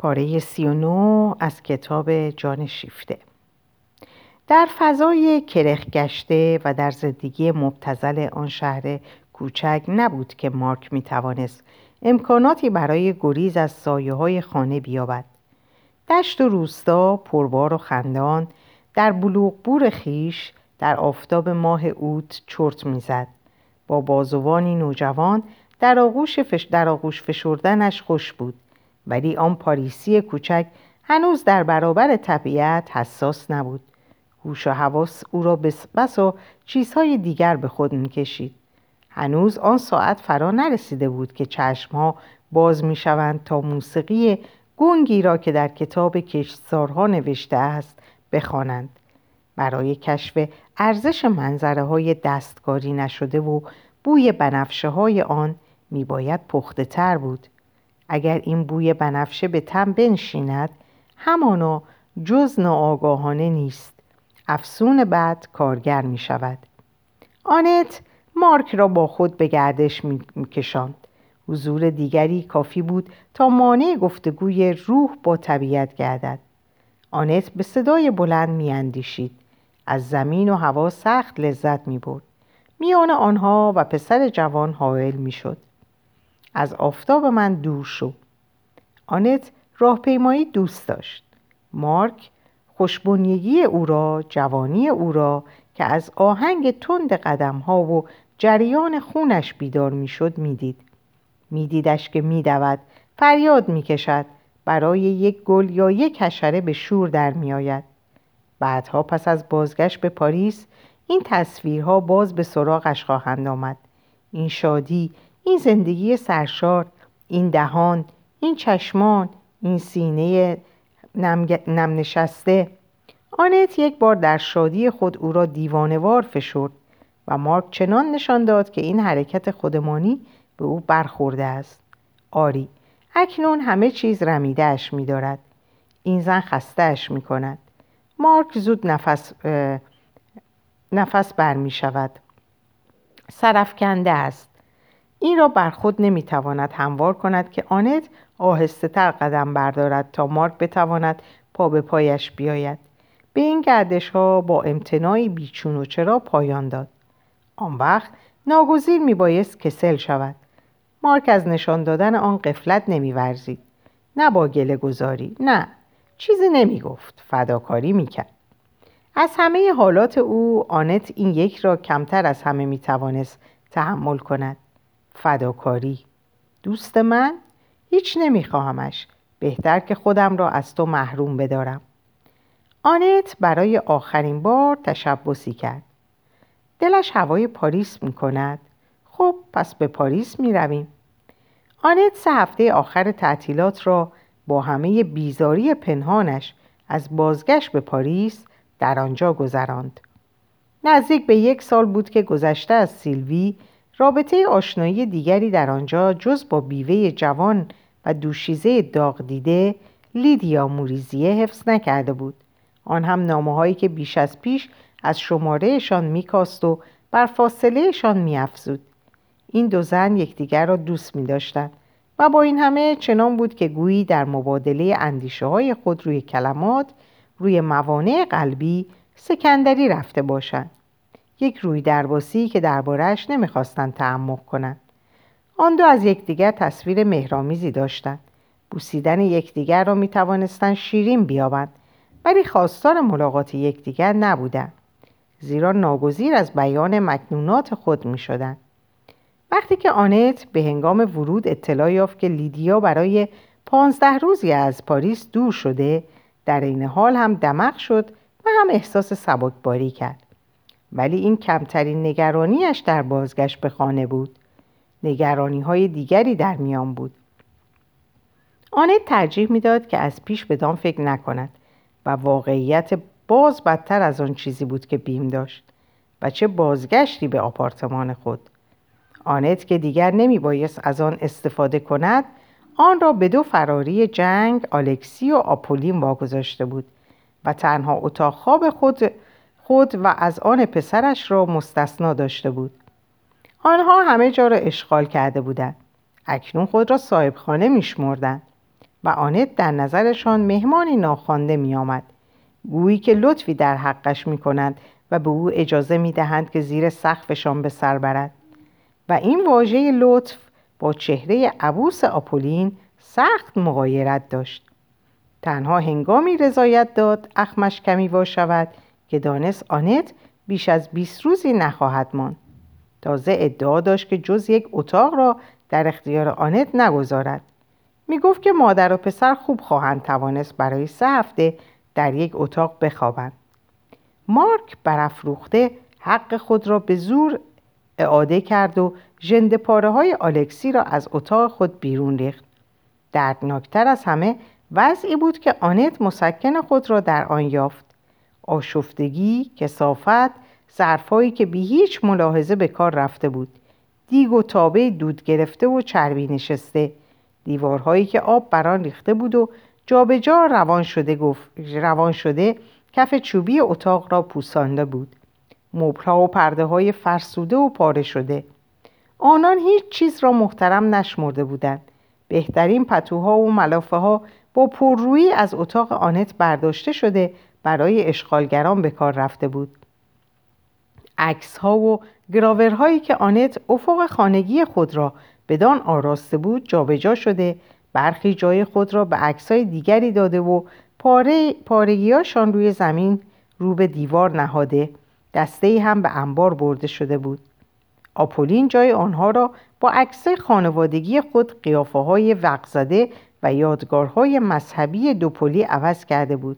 پاره سی و نو از کتاب جان شیفته. در فضای کرخ گشته و در زندگی مبتزل آن شهر کوچک نبود که مارک می توانست امکاناتی برای گریز از سایه های خانه بیابد. دشت و روستا پربار و خندان در بلوغبور خیش در آفتاب ماه اوت چرت می‌زد. با بازوانی نوجوان در آغوش, فش... در آغوش فشردنش خوش بود. ولی آن پاریسی کوچک هنوز در برابر طبیعت حساس نبود. هوش و حواس او را بس و چیزهای دیگر به خود می‌کشید. هنوز آن ساعت فرا نرسیده بود که چشمها باز می‌شوند تا موسیقی گونگی را که در کتاب کشتزارها نوشته است بخوانند. برای کشف ارزش منظره های دستکاری نشده و بوی بنفشه های آن میباید پخته تر بود. اگر این بوی بنفشه به تم بنشیند همانا جز ناآگاهانه نیست. افسون بعد کارگر می شود. آنت مارک را با خود به گردش می کشاند. حضور دیگری کافی بود تا مانع گفتگوی روح با طبیعت گردد. آنت به صدای بلند میاندیشید از زمین و هوا سخت لذت می برد. میان آنها و پسر جوان حائل می شد. از آفتاب من دور شو. آنت راهپیمایی دوست داشت. مارک خوشبنیگی او را جوانی او را که از آهنگ تند قدم ها و جریان خونش بیدار می‌شد می‌دید. میدیدش که میدود فریاد می‌کشد برای یک گل یا یک حشره به شور در میآید. بعدها پس از بازگشت به پاریس این تصویرها باز به سراغش خواهند آمد. این شادی این زندگی سرشار این دهان این چشمان این سینه نم نشسته آنت یک بار در شادی خود او را دیوانوار فشرد و مارک چنان نشان داد که این حرکت خودمانی به او برخورده است. آری اکنون همه چیز رمیدهش می دارد. این زن خستهش می کند مارک زود نفس, نفس بر می شود سرفکنده است. این را بر خود نمی تواند هموار کند که آنت آهسته تر قدم بردارد تا مارک بتواند پا به پایش بیاید. به این گردش ها با امتناعی بیچون و چرا پایان داد. آن وقت ناگزیر می بایست کسل شود. مارک از نشان دادن آن قفلت نمیورزید. نه با گله گذاری نه. چیزی نمی گفت فداکاری می کرد از همه حالات او آنت این یک را کمتر از همه می توانست تحمل کند. فداکاری. دوست من؟ هیچ نمیخواهمش. بهتر که خودم را از تو محروم بدارم. آنت برای آخرین بار تشبسی کرد. دلش هوای پاریس می کند خب پس به پاریس می رویم آنت سه هفته آخر تعطیلات را با همه بیزاری پنهانش از بازگشت به پاریس در آنجا گذراند. نزدیک به یک سال بود که گذشته از سیلوی رابطه آشنایی دیگری در آنجا جز با بیوه جوان و دوشیزه داغ دیده لیدیا موریزیه حفظ نکرده بود. آن هم نامه هایی که بیش از پیش از شمارهشان میکاست و بر فاصلهشان میافزود. این دو زن یکدیگر را دوست می و با این همه چنان بود که گویی در مبادله اندیشه های خود روی کلمات روی موانع قلبی سکندری رفته باشند. یک روی درباسی که دربارهش نمی‌خواستند تعمق کنند آن دو از یکدیگر تصویر مهرامیزی داشتند بوسیدن یکدیگر را می‌توانستند شیرین بیابند ولی خواستار ملاقات یکدیگر نبودند زیرا ناگزیر از بیان مکنونات خود می‌شدند. وقتی که آنت به هنگام ورود اطلاع یافت که لیدیا برای پانزده روزی از پاریس دور شده در این حال هم دمق شد و هم احساس سبکباری کرد. ولی این کمترین نگرانیش در بازگشت به خانه بود. نگرانی های دیگری در میان بود. آنت ترجیح می‌داد که از پیش بدان فکر نکند و واقعیت باز بدتر از آن چیزی بود که بیم داشت و چه بازگشتی به آپارتمان خود. آنت که دیگر نمی بایست از آن استفاده کند آن را به دو فراری جنگ آلکسی و آپولین واگذاشته بود و تنها اتاق خواب خود, خود و از آن پسرش را مستثنا داشته بود آنها همه جا را اشغال کرده بودند اکنون خود را صاحب خانه می شمردن. و آنت در نظرشان مهمانی ناخوانده می آمد. گویی که لطفی در حقش می کنند و به او اجازه می دهند که زیر سقفشان به سر برد و این واژه لطف با چهره عبوس آپولین سخت مغایرت داشت تنها هنگامی رضایت داد اخمش کمی وا شود که دانست آنت بیش از 20 روزی نخواهد ماند. تازه ادعا داشت که جز یک اتاق را در اختیار آنت نگذارد. می گفت که مادر و پسر خوب خواهند توانست برای سه هفته در یک اتاق بخوابند. مارک برافروخته حق خود را به زور اعاده کرد و ژنده پاره های آلکسی را از اتاق خود بیرون ریخت. دردناکتر از همه وضعی بود که آنت مسکن خود را در آن یافت. آشفتگی، کسافت، ظرفهایی که بی هیچ ملاحظه به کار رفته بود. دیگ و تابه دود گرفته و چربی نشسته. دیوارهایی که آب بران ریخته بود و جابجا جا روان شده گفت روان شده کف چوبی اتاق را پوسانده بود. مبلها و پرده های فرسوده و پاره شده. آنان هیچ چیز را محترم نشمرده بودند. بهترین پتوها و ملافه ها با پررویی از اتاق آنت برداشته شده برای اشغالگران به کار رفته بود. عکس ها و گراورهایی که آنت افق خانگی خود را بدان آراسته بود جابجا شده برخی جای خود را به عکسای دیگری داده و پاره پارگیاشان روی زمین رو به دیوار نهاده دسته ای هم به انبار برده شده بود. آپولین جای آنها را با عکس خانوادگی خود قیافه های وقزده و یادگارهای مذهبی دوپلی عوض کرده بود.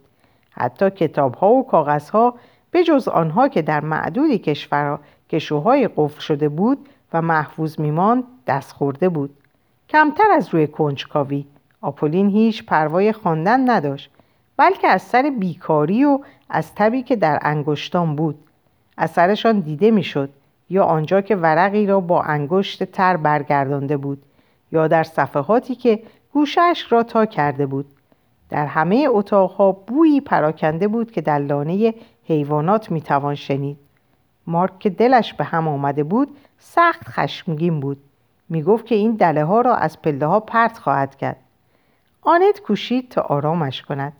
حتی کتاب ها و کاغذ ها به جز آنها که در معدودی کشور کشوهای قفل شده بود و محفوظ میمان دست خورده بود. کمتر از روی کنجکاوی. آپولین هیچ پروای خواندن نداشت بلکه از سر بیکاری و از تبی که در انگشتان بود. اثرشان دیده می‌شد یا آنجا که ورقی را با انگشت تر برگردانده بود یا در صفحاتی که گوشش را تا کرده بود. در همه اتاقها بویی پراکنده بود که در لانه حیوانات می‌توان شنید. مارک که دلش به هم آمده بود سخت خشمگین بود. می‌گفت که این دله ها را از پله ها پرت خواهد کرد. آنت کوشید تا آرامش کند.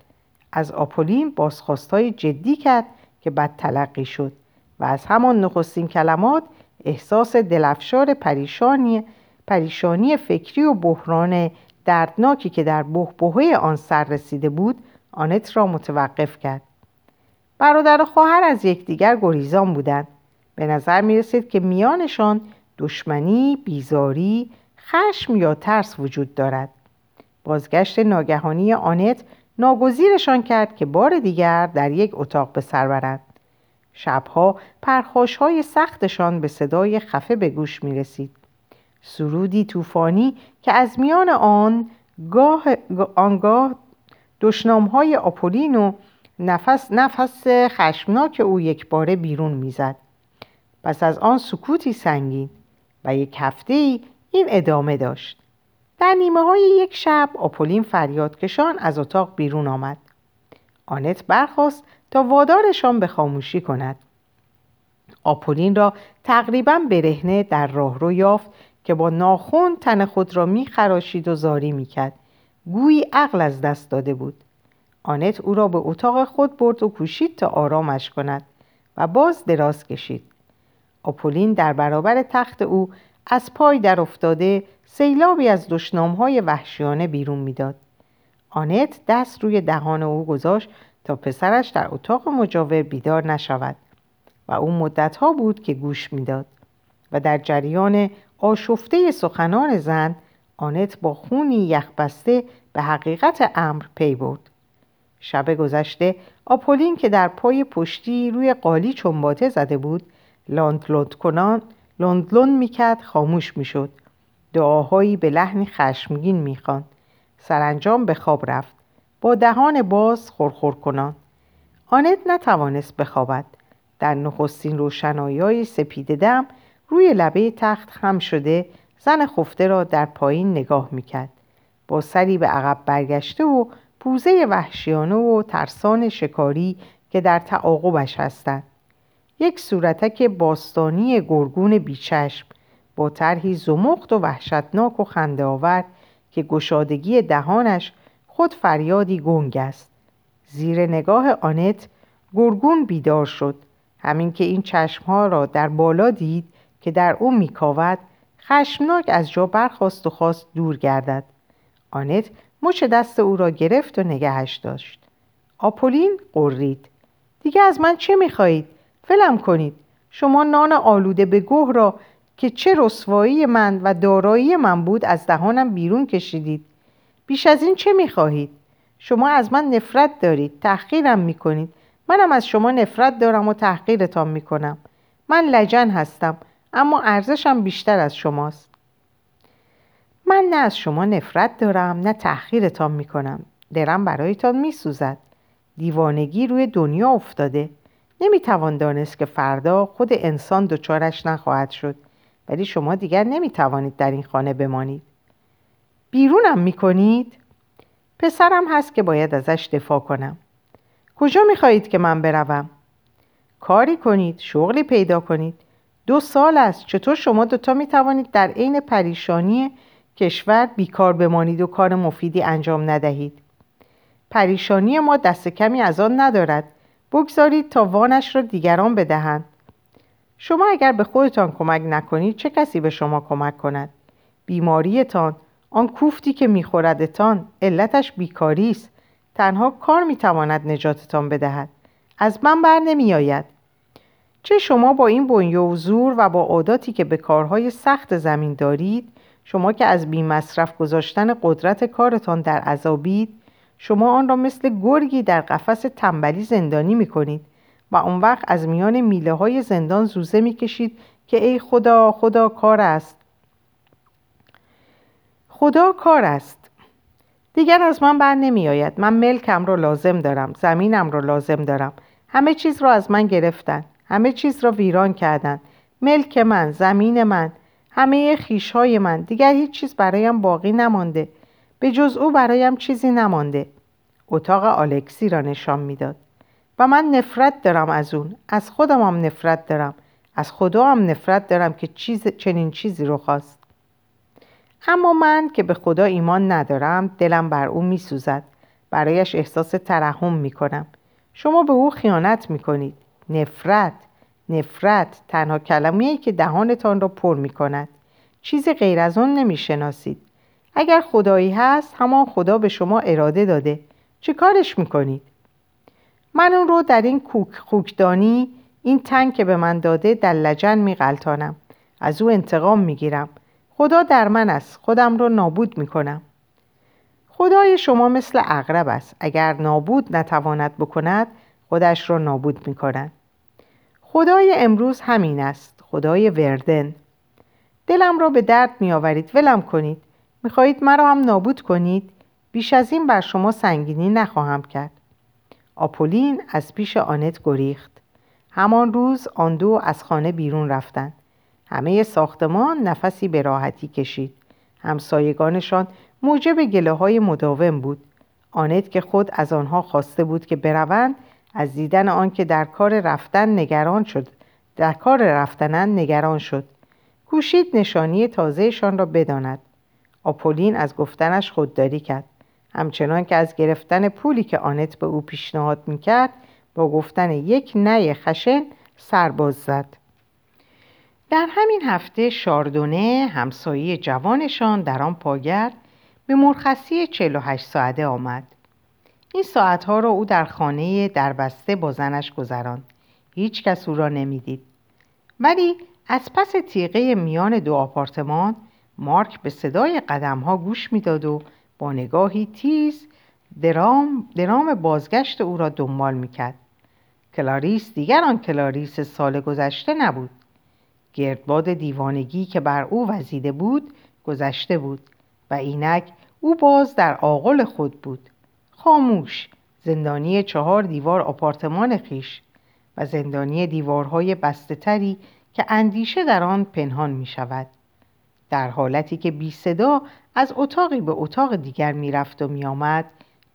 از آپولین بازخواستای جدی کرد که بد تلقی شد و از همان نخستین کلمات احساس دلفشار پریشانی پریشانی فکری و بحران دردناکی که در بهبهه آن سر رسیده بود آنت را متوقف کرد. برادر و خواهر از یکدیگر گریزان بودند. به نظر می رسید که میانشان دشمنی، بیزاری، خشم یا ترس وجود دارد. بازگشت ناگهانی آنت ناگزیرشان کرد که بار دیگر در یک اتاق به سر برند. شبها پرخاش های سختشان به صدای خفه به گوش می رسید. سرودی طوفانی که از میان آن گاه آنگاه دشنام های آپولین و نفس, نفس خشمناک او یک باره بیرون می‌زد. پس از آن سکوتی سنگین و یک هفته ای این ادامه داشت. در نیمه های یک شب آپولین فریادکشان از اتاق بیرون آمد. آنت برخواست تا وادارشان به خاموشی کند. آپولین را تقریبا برهنه در راهرو یافت که با ناخون تن خود را میخراشید و زاری می‌کرد. گویی عقل از دست داده بود. آنت او را به اتاق خود برد و کوشید تا آرامش کند و باز دراز کشید. آپولین در برابر تخت او از پای در افتاده سیلابی از دشنامهای وحشیانه بیرون می‌داد. آنت دست روی دهان او گذاشت تا پسرش در اتاق مجاور بیدار نشود و او مدتها بود که گوش می‌داد و در جریان آشفته سخنان زن آنت با خونی یخبسته به حقیقت امر پی برد. شب گذشته آپولین که در پای پشتی روی قالی چنباته زده بود لاند لند کنان لند می‌کرد خاموش می‌شد. دعاهایی به لحنی خشمگین می‌خواند. سرانجام به خواب رفت. با دهان باز خورخور کنان. آنت نتوانست بخوابد. در نخستین روشنایی سپید دم روی لبه تخت خم شده زن خفته را در پایین نگاه می‌کرد. با سری به عقب برگشته و پوزه وحشیانه و ترسان شکاری که در تعاقبش هستند. یک صورتک باستانی گرگون بیچشم با طرحی زمخت و وحشتناک و خنده آور که گشادگی دهانش خود فریادی گنگ است. زیر نگاه آنت گرگون بیدار شد. همین که این چشمها را در بالا دید که در او میکاود خشمناک از جا برخواست و خواست دور گردد. آنت مچ دست او را گرفت و نگهش داشت. آپولین قرید دیگه از من چه می‌خواهید؟ فلم کنید. شما نان آلوده به گوه را که چه رسوایی من و دارایی من بود از دهانم بیرون کشیدید. بیش از این چه می‌خواهید؟ شما از من نفرت دارید. تحقیرم می‌کنید. منم از شما نفرت دارم و تحقیرتان می‌کنم. من لجن هستم. اما ارزشم بیشتر از شماست. من نه از شما نفرت دارم نه تحقیرتان می‌کنم. درم برایتان میسوزد. دیوانگی روی دنیا افتاده. نمی‌توان دانست که فردا خود انسان دچارش نخواهد شد. ولی شما دیگر نمی‌توانید در این خانه بمانید. بیرونم می‌کنید؟ پسرم هست که باید ازش دفاع کنم. کجا می‌خواهید که من بروم؟ کاری کنید شغلی پیدا کنید. دو سال است. چطور شما دوتا می‌توانید در عین پریشانی کشور بیکار بمانید و کار مفیدی انجام ندهید؟ پریشانی ما دست کمی از آن ندارد. بگذارید تا وانش را دیگران بدهند. شما اگر به خودتان کمک نکنید چه کسی به شما کمک کند؟ بیماریتان آن کوفتی که میخوردتان علتش بیکاری است. تنها کار می‌تواند نجاتتان بدهد. از من بر نمیآید. چه شما با این بنیه و و با عاداتی که به کارهای سخت زمین دارید شما که از بی مصرف گذاشتن قدرت کارتان در عذابید شما آن را مثل گرگی در قفس تنبلی زندانی می کنید و اون وقت از میان میله های زندان زوزه می کشید که ای خدا خدا کار است. خدا کار است. دیگر از من بر نمی آید من ملکم را لازم دارم زمینم را لازم دارم. همه چیز را از من گرفتن. همه چیز را ویران کردند. ملک من زمین من همه خیشهای من. دیگر هیچ چیز برایم باقی نمانده. به جز او برایم چیزی نمانده. اتاق آلکسی را نشان می‌داد. و من نفرت دارم از اون. از خودم هم نفرت دارم. از خدا هم نفرت دارم که چیز چنین چیزی رو خواست. اما من که به خدا ایمان ندارم دلم بر او میسوزد. برایش احساس ترحم می‌کنم. شما به او خیانت می‌کنید. نفرت نفرت تنها کلمه ای که دهانتان را پر می کند چیز غیر از آن نمی شناسید اگر خدایی هست همان خدا به شما اراده داده. چه کارش می کنید؟ من اون رو در این کوک خوکدانی این تنگ که به من داده در لجن می غلطانم. از او انتقام می گیرم خدا در من است. خودم رو نابود می کنم خدای شما مثل اغرب است. اگر نابود نتواند بکند خودش را نابود می کند خدای امروز همین است خدای وردن. دلم را به درد می آورید ولم کنید. می‌خواهید مرا هم نابود کنید. بیش از این بر شما سنگینی نخواهم کرد. آپولین از پیش آنت گریخت. همان روز آن دو از خانه بیرون رفتند. همه ساختمان نفسی به راحتی کشید. همسایگانشان موجب گله های مداوم بود. آنت که خود از آنها خواسته بود که بروند از دیدن آنکه در کار رفتن نگران شد در کار رفتنن نگران شد. کوشید نشانی تازهشان را بداند. آپولین از گفتنش خودداری کرد. همچنان که از گرفتن پولی که آنت به او پیشنهاد می‌کرد با گفتن یک نه خشن سرباز زد. در همین هفته شاردونه همسایه جوانشان در آن پاگرد به مرخصی 48 ساعته آمد. این ساعتها را او در خانه دربسته با زنش گذراند. هیچ کس او را نمی‌دید. ولی از پس تیغه میان دو آپارتمان مارک به صدای قدمها گوش می‌داد و با نگاهی تیز درام, درام بازگشت او را دنبال می‌کرد. کلاریس دیگر آن کلاریس سال گذشته نبود. گردباد دیوانگی که بر او وزیده بود گذشته بود و اینک او باز در آغل خود بود. خاموش زندانی چهار دیوار آپارتمان خویش و زندانی دیوارهای بسته تری که اندیشه در آن پنهان می شود. در حالتی که بی صدا از اتاقی به اتاق دیگر می رفت و می آمد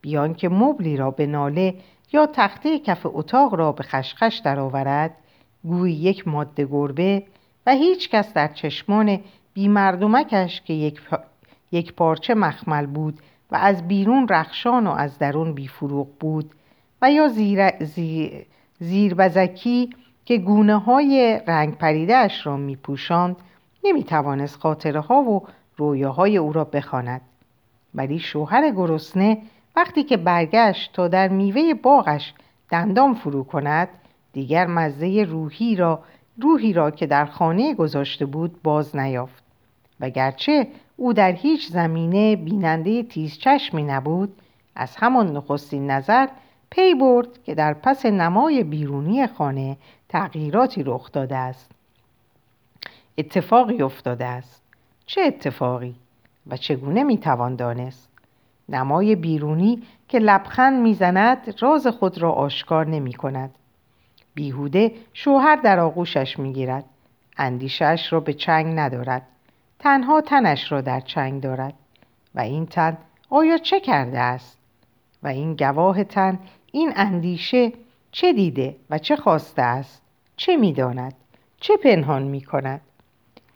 بیان که مبلی را به ناله یا تخته کف اتاق را به خشخش درآورد گویی یک ماده گربه و هیچ کس در چشمان بیمردمکش که یک, یک پارچه مخمل بود و از بیرون رخشان و از درون بیفروغ بود و یا زیر, زیر, زیربزکی که گونه های رنگ پریده اش را می پوشاند نمی توانست خاطره ها و رویاهای او را بخواند. ولی شوهر گرسنه وقتی که برگشت تا در میوه باغش دندان فرو کند دیگر مزه روحی را روحی را که در خانه گذاشته بود باز نیافت. و گرچه او در هیچ زمینه بیننده تیز چشمی نبود. از همان نخستین نظر پی برد که در پس نمای بیرونی خانه تغییراتی رخ داده است. اتفاقی افتاده است. چه اتفاقی و چگونه می‌توان دانست؟ نمای بیرونی که لبخند می‌زند راز خود را آشکار نمی کند بیهوده شوهر در آغوشش می‌گیرد. اندیشش را به چنگ ندارد. تنها تنش را در چنگ دارد. و این تن آیا چه کرده است؟ و این گواه تن این اندیشه چه دیده و چه خواسته است؟ چه می‌داند؟ چه پنهان می کند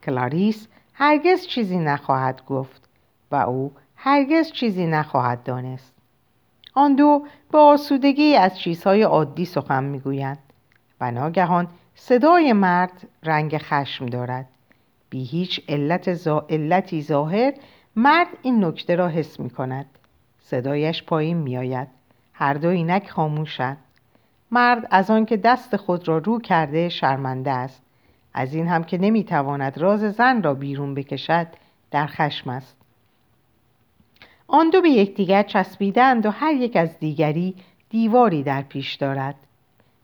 کلاریس هرگز چیزی نخواهد گفت و او هرگز چیزی نخواهد دانست. آن دو به آسودگی از چیزهای عادی سخن می‌گویند و ناگهان صدای مرد رنگ خشم دارد. بی هیچ علت زا... علتی ظاهر مرد این نکته را حس می کند. صدایش پایین می آید. هر دو اینک خاموشند. مرد از آنکه دست خود را رو کرده شرمنده است. از این هم که نمی‌تواند راز زن را بیرون بکشد در خشم است. آن دو به یکدیگر چسبیدند و هر یک از دیگری دیواری در پیش دارد.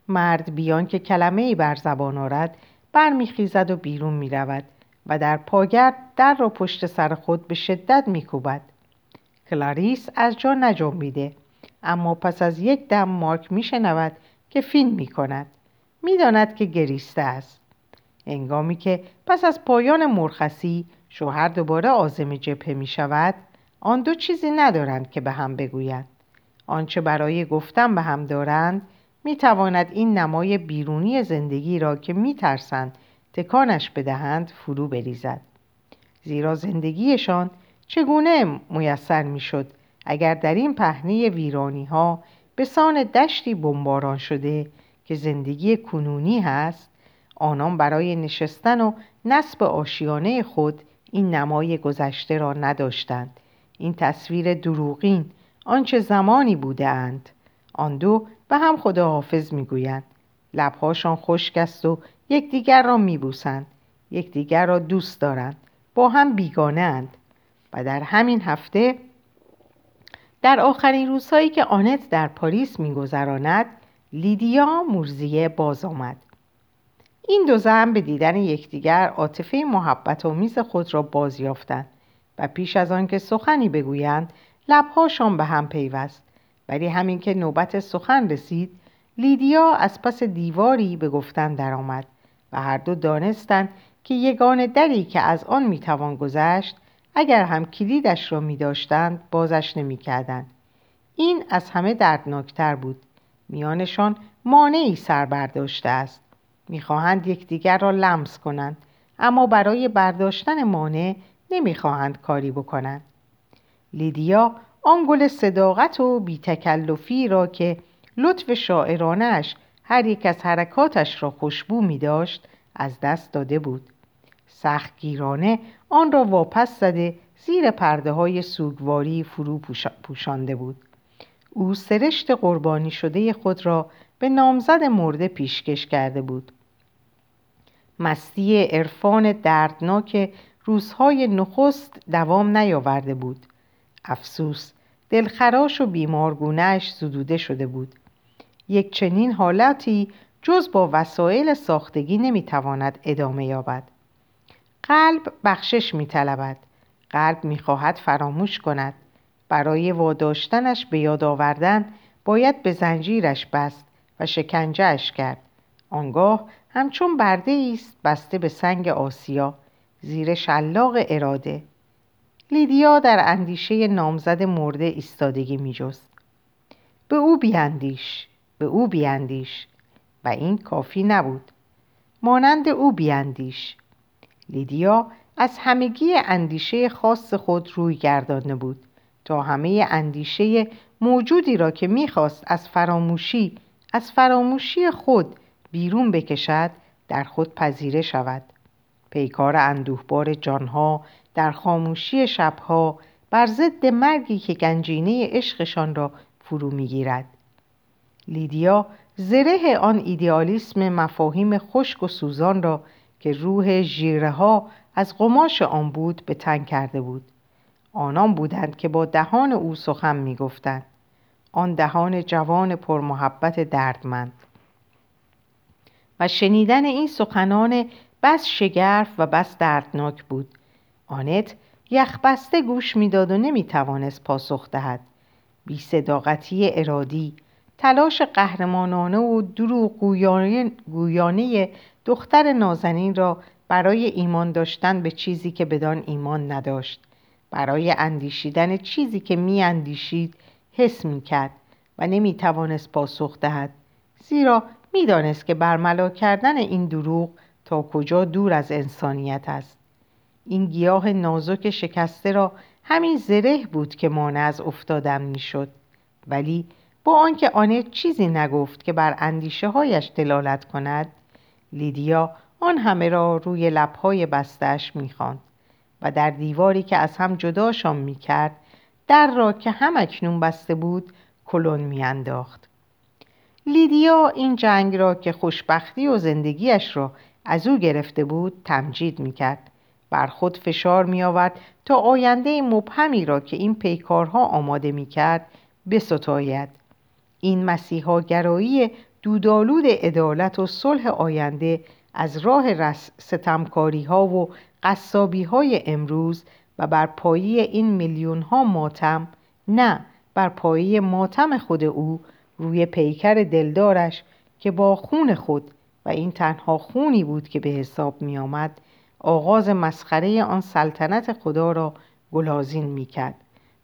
مرد بیان که کلمه ای بر زبان آرد برمیخیزد و بیرون می‌رود. و در پاگرد در را پشت سر خود به شدت میکوبد. کلاریس از جا نجنبیده اما پس از یک دم مارک میشنود که فیلم می کند می‌داند که گریسته است. انگامی که پس از پایان مرخصی شوهر دوباره آزم جبهه می شود آن دو چیزی ندارند که به هم بگویند. آنچه برای گفتن به هم دارند می تواند این نمای بیرونی زندگی را که می ترسند تکانش بدهند فرو بریزد. زیرا زندگیشان چگونه میسر می‌شد؟ اگر در این پهنه ویرانی ها به سان دشتی بمباران شده که زندگی کنونی هست آنان برای نشستن و نصب آشیانه خود این نمای گذشته را نداشتند. این تصویر دروغین آنچه زمانی بودند آن دو به هم خداحافظ می‌گویند. لبهاشان خشک است و یکدیگر را میبوسند یکدیگر را دوست دارند با هم بیگانه اند و در همین هفته در آخرین روزهایی که آنت در پاریس میگذراند لیدیا موریزیه باز آمد. این دو زن به دیدن یکدیگر عاطفه محبت‌آمیز خود را باز یافتند و پیش از آنکه سخنی بگویند لبهاشان به هم پیوست. ولی همین که نوبت سخن رسید لیدیا از پس دیواری به گفتن درآمد. و هر دو دانستند که یگان دری که از آن می‌توان گذشت اگر هم کلیدش را می داشتند بازش نمی کردند. این از همه دردناکتر بود. میانشان مانعی سر برداشته است. می‌خواهند یکدیگر را لمس کنند اما برای برداشتن مانع نمی‌خواهند کاری بکنند. لیدیا آن گل صداقت و بیتکلفی را که لطف شاعرانش هر یک از حرکاتش را خوشبو می داشت از دست داده بود. سختگیرانه آن را واپس زده زیر پرده های سوگواری فرو پوشانده بود. او سرشت قربانی شده خود را به نامزد مرده پیشکش کرده بود. مستی عرفان دردناک روزهای نخست دوام نیاورده بود. افسوس دلخراش و بیمارگونهش زدوده شده بود. یک چنین حالتی جز با وسایل ساختگی نمی‌تواند ادامه یابد. قلب بخشش میطلبد. قلب می‌خواهد فراموش کند. برای واداشتنش به یاد آوردن باید به زنجیرش بست و شکنجهش کرد. آنگاه همچون برده‌ای است بسته به سنگ آسیا زیر شلاق اراده. لیدیا در اندیشه نامزد مرده ایستادگی میجست. به او بیاندیش. به او بیاندیش و این کافی نبود. مانند او بیاندیش لیدیا از همگی اندیشه خاص خود روی گردانده بود تا همه اندیشه موجودی را که می‌خواست از فراموشی از فراموشی خود بیرون بکشد در خود پذیره شود. پیکار اندوهبار جانها در خاموشی شبها بر ضد مرگی که گنجینه عشقشان را فرو می‌گیرد. لیدیا زره آن ایدئالیسم مفاهیم خشک و سوزان را که روح ژیره ها از قماش آن بود به تنگ کرده بود. آنان بودند که با دهان او سخن می‌گفتند. آن دهان جوان پرمحبت دردمند. و شنیدن این سخنان بس شگرف و بس دردناک بود. آنت یخبسته گوش می‌داد و نمی‌توانست پاسخ دهد. بی صداقتی ارادی تلاش قهرمانانه و دروغ گویانه دختر نازنین را برای ایمان داشتن به چیزی که بدان ایمان نداشت. برای اندیشیدن چیزی که می اندیشید حس می کرد و نمی توانست پاسخ دهد. زیرا می‌دانست که برملا کردن این دروغ تا کجا دور از انسانیت است. این گیاه نازک شکسته را همین زره بود که مانع از افتادن می‌شد. ولی با آنکه آنت چیزی نگفت که بر اندیشه هایش دلالت کند لیدیا آن همه را روی لبهای بستش می‌خواند و در دیواری که از هم جداشان می‌کرد در را که هم اکنون بسته بود کلون میانداخت. لیدیا این جنگ را که خوشبختی و زندگیش را از او گرفته بود تمجید می‌کرد. بر خود فشار می آورد تا آینده مبهمی را که این پیکارها آماده می کرد بستاید. این مسیحاگرایی دودالود عدالت و صلح آینده از راه ستمکاری ها و قصابی های امروز و بر پایی این میلیون ها ماتم نه بر پایی ماتم خود او روی پیکر دلدارش که با خون خود و این تنها خونی بود که به حساب می آمد آغاز مسخره آن سلطنت خدا را گلازین می کرد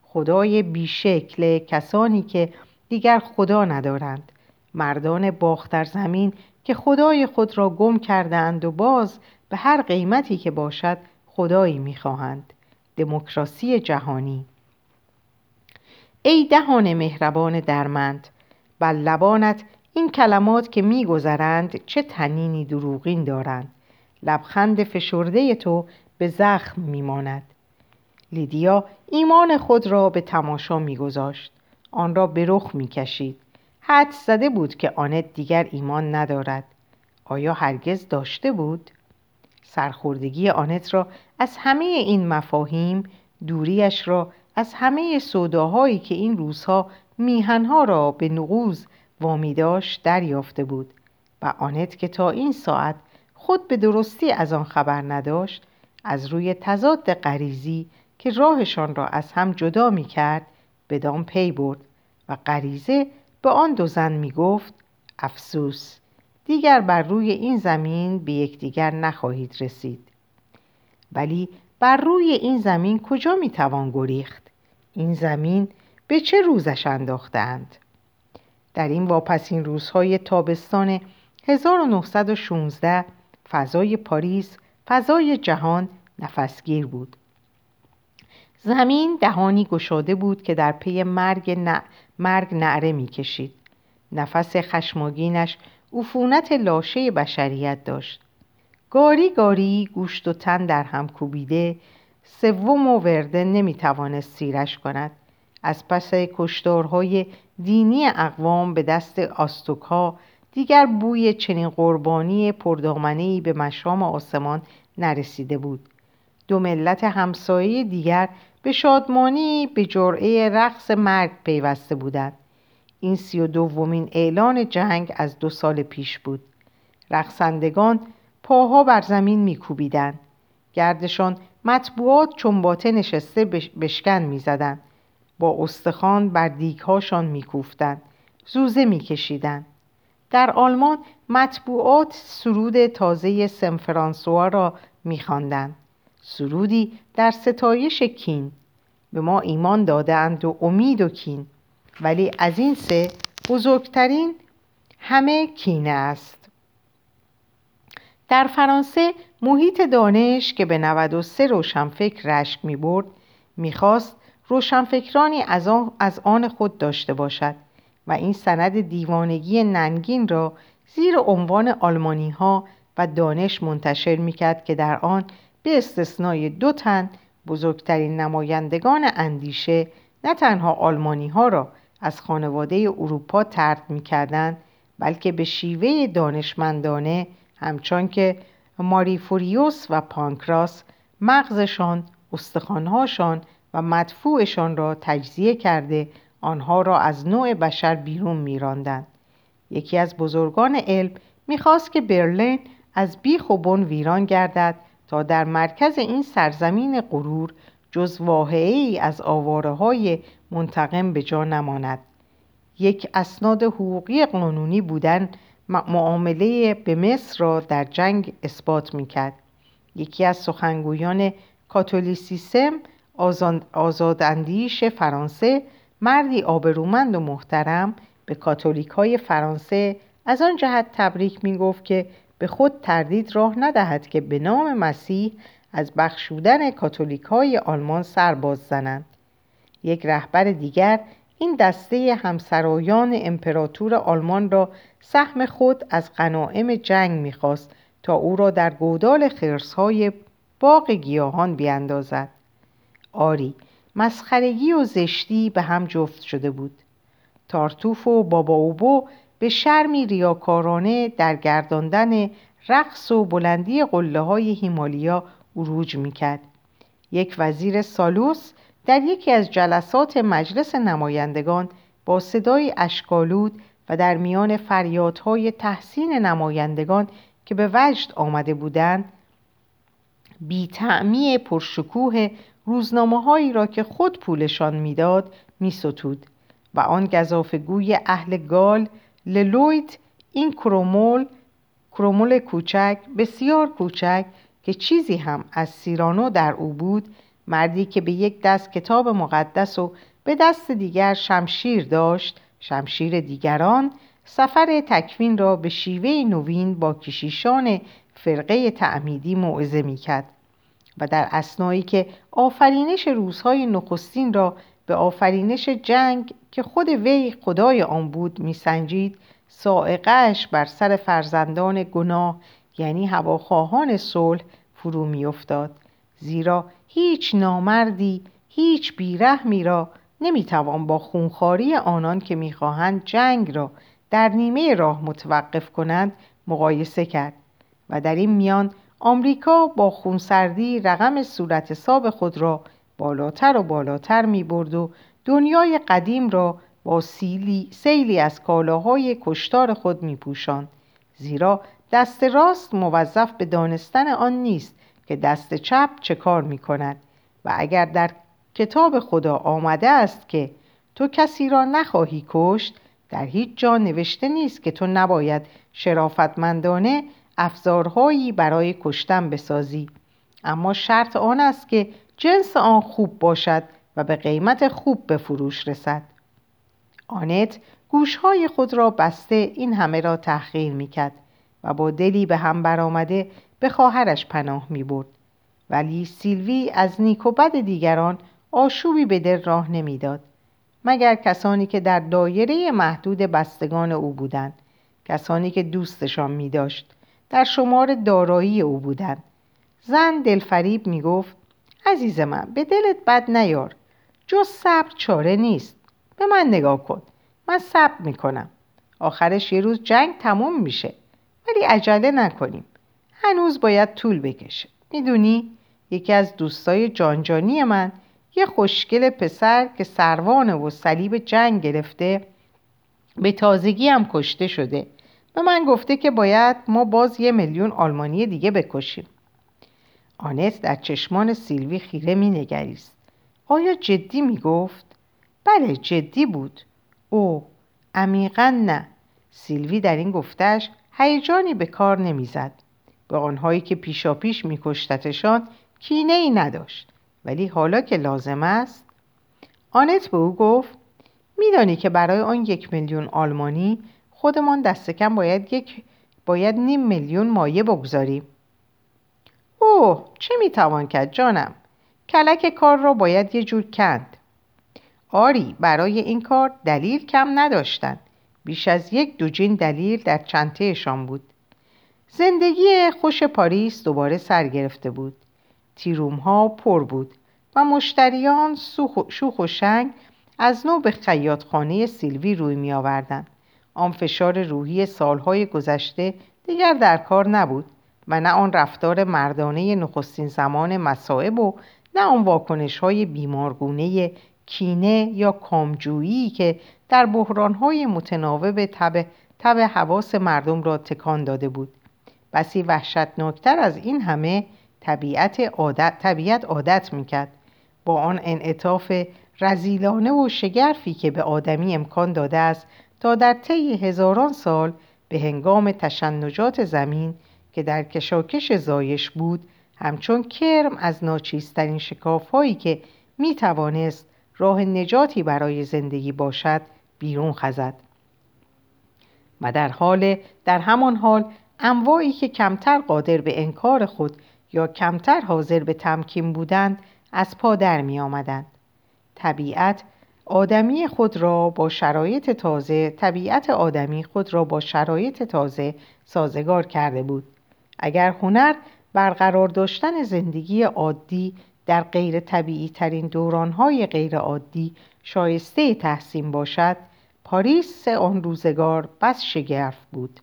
خدای بیشکل کسانی که دیگر خدا ندارند. مردان باختر زمین که خدای خود را گم کردند و باز به هر قیمتی که باشد خدایی می‌خواهند. دموکراسی جهانی. ای دهان مهربان درمند بر لبانت این کلمات که میگذرند چه تنینی دروغین دارند. لبخند فشرده تو به زخم میماند. لیدیا ایمان خود را به تماشا میگذاشت. آن را به رخ می‌کشید حد زده بود که آنت دیگر ایمان ندارد آیا هرگز داشته بود؟ سرخوردگی آنت را از همه این مفاهیم دوریش را از همه سوداهایی که این روزها میهنها را به نقوز وامی داشت دریافته بود و آنت که تا این ساعت خود به درستی از آن خبر نداشت از روی تضاد غریزی که راهشان را از هم جدا می کرد بدان پی برد و غریزه به آن دو زن می گفت افسوس دیگر بر روی این زمین به یکدیگر نخواهید رسید. ولی بر روی این زمین کجا می توان گریخت؟ این زمین به چه روزش انداختند در این واپسین روزهای تابستان 1916 فضای پاریس فضای جهان نفسگیر بود. زمین دهانی گشاده بود که در پی مرگ, مرگ نعره می‌کشید. نفس خشماگینش عفونت لاشه بشریت داشت. گاری گاری گوشت و تن در هم کوبیده سوم و ورده نمی‌توانست سیرش کند. از پس کشتارهای دینی اقوام به دست آستوکها دیگر بوی چنین قربانی پردامنهای به مشام آسمان نرسیده بود. دو ملت همسایه دیگر به شادمانی به جرعه رقص مرگ پیوسته بودند. این سی و دومین اعلان جنگ از دو سال پیش بود. رقصندگان پاها بر زمین میکوبیدند. گردشان مطبوعات چنباته نشسته بشکن می‌زدند. با استخوان بر دیگهاشان میکوفتند. زوزه میکشیدند. در آلمان مطبوعات سرود تازه سنفرانسوا را میخواندند. سرودی در ستایش کین. به ما ایمان دادند و امید و کین. ولی از این سه بزرگترین همه کینه است. در فرانسه محیط دانش که به 93 روشنفکر رشک می برد می‌خواست روشنفکرانی از آن, از آن خود داشته باشد و این سند دیوانگی ننگین را زیر عنوان آلمانی ها و دانش منتشر می‌کرد که در آن به استثنای دو تن بزرگترین نمایندگان اندیشه نه تنها آلمانی ها را از خانواده اروپا ترد می‌کردند بلکه به شیوه دانشمندانه همچون که ماریفوریوس و پانکراس مغزشان استخوانهاشان و مدفوعشان را تجزیه کرده آنها را از نوع بشر بیرون میراندند. یکی از بزرگان علم می‌خواست که برلین از بیخ و بن ویران گردد در مرکز این سرزمین غرور جز واقعه ای از آواره های منتقم به جا نماند. یک اسناد حقوقی قانونی بودن معامله به مصر را در جنگ اثبات می‌کرد. یکی از سخنگویان کاتولیسیسم آزاداندیش فرانسه مردی آبرومند و محترم به کاتولیک های فرانسه از آن جهت تبریک می گفت که به خود تردید راه ندهد که به نام مسیح از بخشودن کاتولیک های آلمان سر باز زنند. یک رهبر دیگر این دسته همسرایان امپراتور آلمان را سهم خود از غنائم جنگ می‌خواست تا او را در گودال خرسهای باغ گیاهان بیاندازد آری مسخرگی و زشتی به هم جفت شده بود تارتوف و بابا اوبو به شرمی ریاکارانه در گرداندن رقص و بلندی قله های هیمالیا اروج می‌کرد. یک وزیر سالوس در یکی از جلسات مجلس نمایندگان با صدای اشکالود و در میان فریادهای تحسین نمایندگان که به وجد آمده بودند بیتعمی پرشکوه روزنامه هایی را که خود پولشان می‌داد میستود و آن گذافگوی اهل گال للوید این کرومول کرومول کوچک بسیار کوچک که چیزی هم از سیرانو در او بود مردی که به یک دست کتاب مقدس و به دست دیگر شمشیر داشت شمشیر دیگران سفر تکوین را به شیوه نوین با کشیشان فرقه تعمیدی موعظه می‌کرد و در اسنایی که آفرینش روزهای نخستین را به آفرینش جنگ که خود وی خدای آن بود میسنجید سائقش بر سر فرزندان گناه یعنی هواخواهان صلح فرو میافتاد. زیرا هیچ نامردی هیچ بیرحمی را نمی‌توان با خونخاری آنان که می‌خواهند جنگ را در نیمه راه متوقف کنند مقایسه کرد و در این میان آمریکا با خونسردی رقم صورت حساب خود را بالاتر و بالاتر می برد و دنیای قدیم را با سیلی, سیلی از کالاهای کشتار خود می پوشند. زیرا دست راست موظف به دانستن آن نیست که دست چپ چه کار می کند و اگر در کتاب خدا آمده است که تو کسی را نخواهی کشت در هیچ جا نوشته نیست که تو نباید شرافتمندانه افزارهایی برای کشتن بسازی اما شرط آن است که جنس آن خوب باشد و به قیمت خوب به فروش رسد. آنت گوشهای خود را بسته این همه را تحقیر می‌کرد و با دلی به هم برآمده به خواهرش پناه می برد. ولی سیلوی از نیک و بد دیگران آشوبی به دل راه نمی‌داد. مگر کسانی که در دایره محدود بستگان او بودند کسانی که دوستشان می داشت در شمار دارایی او بودند. زن دلفریب می گفت عزیز من به دلت بد نیار. جز صبر چاره نیست. به من نگاه کن. من صبر می‌کنم. آخرش یه روز جنگ تموم میشه. ولی عجله نکنیم. هنوز باید طول بکشه. می‌دونی؟ یکی از دوستای جانجانی من یه خوشگل پسر که سروانه و صلیب جنگ گرفته به تازگی هم کشته شده. به من گفته که باید ما باز یه میلیون آلمانی دیگه بکشیم. آنت در چشمان سیلوی خیره می نگریست. آیا جدی می گفت؟ بله جدی بود. او عمیقا نه. سیلوی در این گفتش هیجانی به کار نمی‌زد. به آنهایی که پیشاپیش میکشتتشان کینه ای نداشت. ولی حالا که لازم است آنت به او گفت میدانی که برای آن یک میلیون آلمانی خودمان دست کم باید یک باید نیم میلیون مایه بگذاریم. اوه چه می‌توان کرد جانم؟ کلک کار را باید یه جور کند. آری برای این کار دلیل کم نداشتند بیش از یک دوجین دلیل در چنتهشان بود. زندگی خوش پاریس دوباره سر گرفته بود. تیروم ها پر بود و مشتریان شوخ و شنگ از نو به خیاطخانه سیلوی روی می آوردن. آن فشار روحی سالهای گذشته دیگر در کار نبود. و نه آن رفتار مردانه نخستین زمان مسائب و نه آن واکنش های بیمارگونه کینه یا کامجویی که در بحرانهای متناوب تب, تب حواس مردم را تکان داده بود. بسی وحشتناکتر از این همه طبیعت عادت, طبیعت عادت می‌کرد. با آن انعطاف رزیلانه و شگرفی که به آدمی امکان داده است تا در طی هزاران سال به هنگام تشنجات زمین که در کشاکش زایش بود همچون کرم از ناچیسترین شکاف هایی که می توانست راه نجاتی برای زندگی باشد بیرون خزد و در حال در همان حال انواعی که کمتر قادر به انکار خود یا کمتر حاضر به تمکین بودند از پا در می آمدند. طبیعت آدمی خود را با شرایط تازه طبیعت آدمی خود را با شرایط تازه سازگار کرده بود اگر هنر برقرار داشتن زندگی عادی در غیر طبیعی ترین دورانهای غیر عادی شایسته تحسین باشد پاریس آن روزگار بس شگرف بود.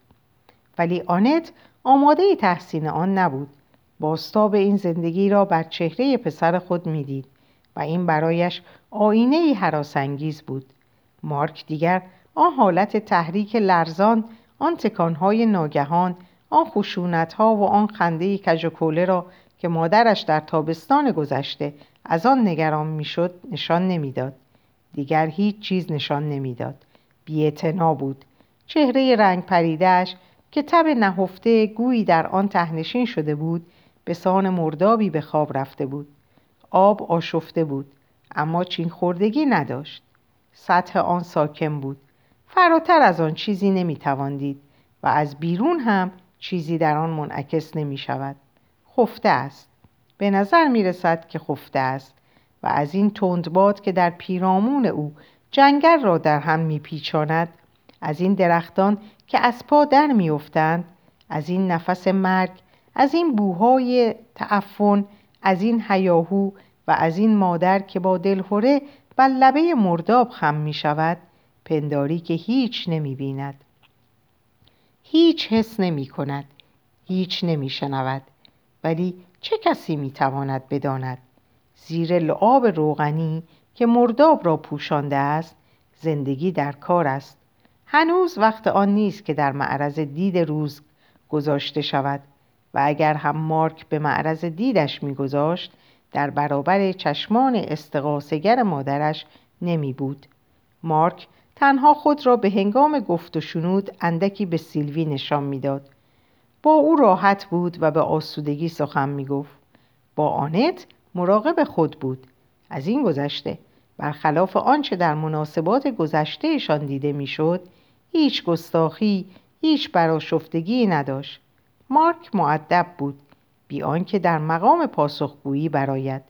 ولی آنت آماده تحسین آن نبود. باستاب این زندگی را بر چهره پسر خود می‌دید و این برایش آینه حراسانگیز بود. مارک دیگر آن حالت تحریک لرزان آن تکانهای ناگهان آن خشونتها و آن خنده کژوکوله را که مادرش در تابستان گذشته از آن نگران می‌شد نشان نمی‌داد. دیگر هیچ چیز نشان نمی‌داد. بیاعتنا بود. چهره رنگ پریدهش که تب نهفته گویی در آن تهنشین شده بود به سان مردابی به خواب رفته بود. آب آشفته بود اما چین خوردگی نداشت. سطح آن ساکن بود. فراتر از آن چیزی نمیتواندید و از بیرون هم چیزی در آن منعکس نمی شود خفته است. به نظر می رسد که خفته است و از این تندباد که در پیرامون او جنگل را در هم می پیچاند از این درختان که از پا در می افتند، از این نفس مرگ از این بوهای تعفن از این هیاهو و از این مادر که با دلهوره و لبه مرداب خم می شود پنداری که هیچ نمی بیند هیچ حس نمی کند. هیچ نمی شنود. ولی چه کسی می تواند بداند؟ زیر لعاب روغنی که مرداب را پوشانده است زندگی در کار است. هنوز وقت آن نیست که در معرض دید روز گذاشته شود و اگر هم مارک به معرض دیدش میگذاشت در برابر چشمان استقاسگر مادرش نمی بود. مارک تنها خود را به هنگام گفت و شنود اندکی به سیلوی نشان می‌داد. با او راحت بود و به آسودگی سخن می گفت. با آنت مراقب خود بود. از این گذشته برخلاف آنچه در مناسبات گذشتهشان دیده می‌شد هیچ گستاخی هیچ براشفتگی نداشت مارک معدب بود بی آنکه در مقام پاسخگویی براید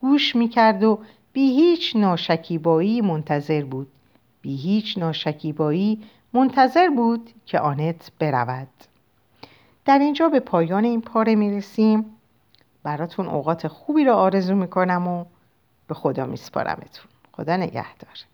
گوش می‌کرد و بی هیچ ناشکیبایی منتظر بود بی هیچ ناشکیبایی منتظر بود که آنت برود. در اینجا به پایان این پاره می‌رسیم براتون اوقات خوبی رو آرزو می‌کنم و به خدا میسپارمتون خدا نگهدار.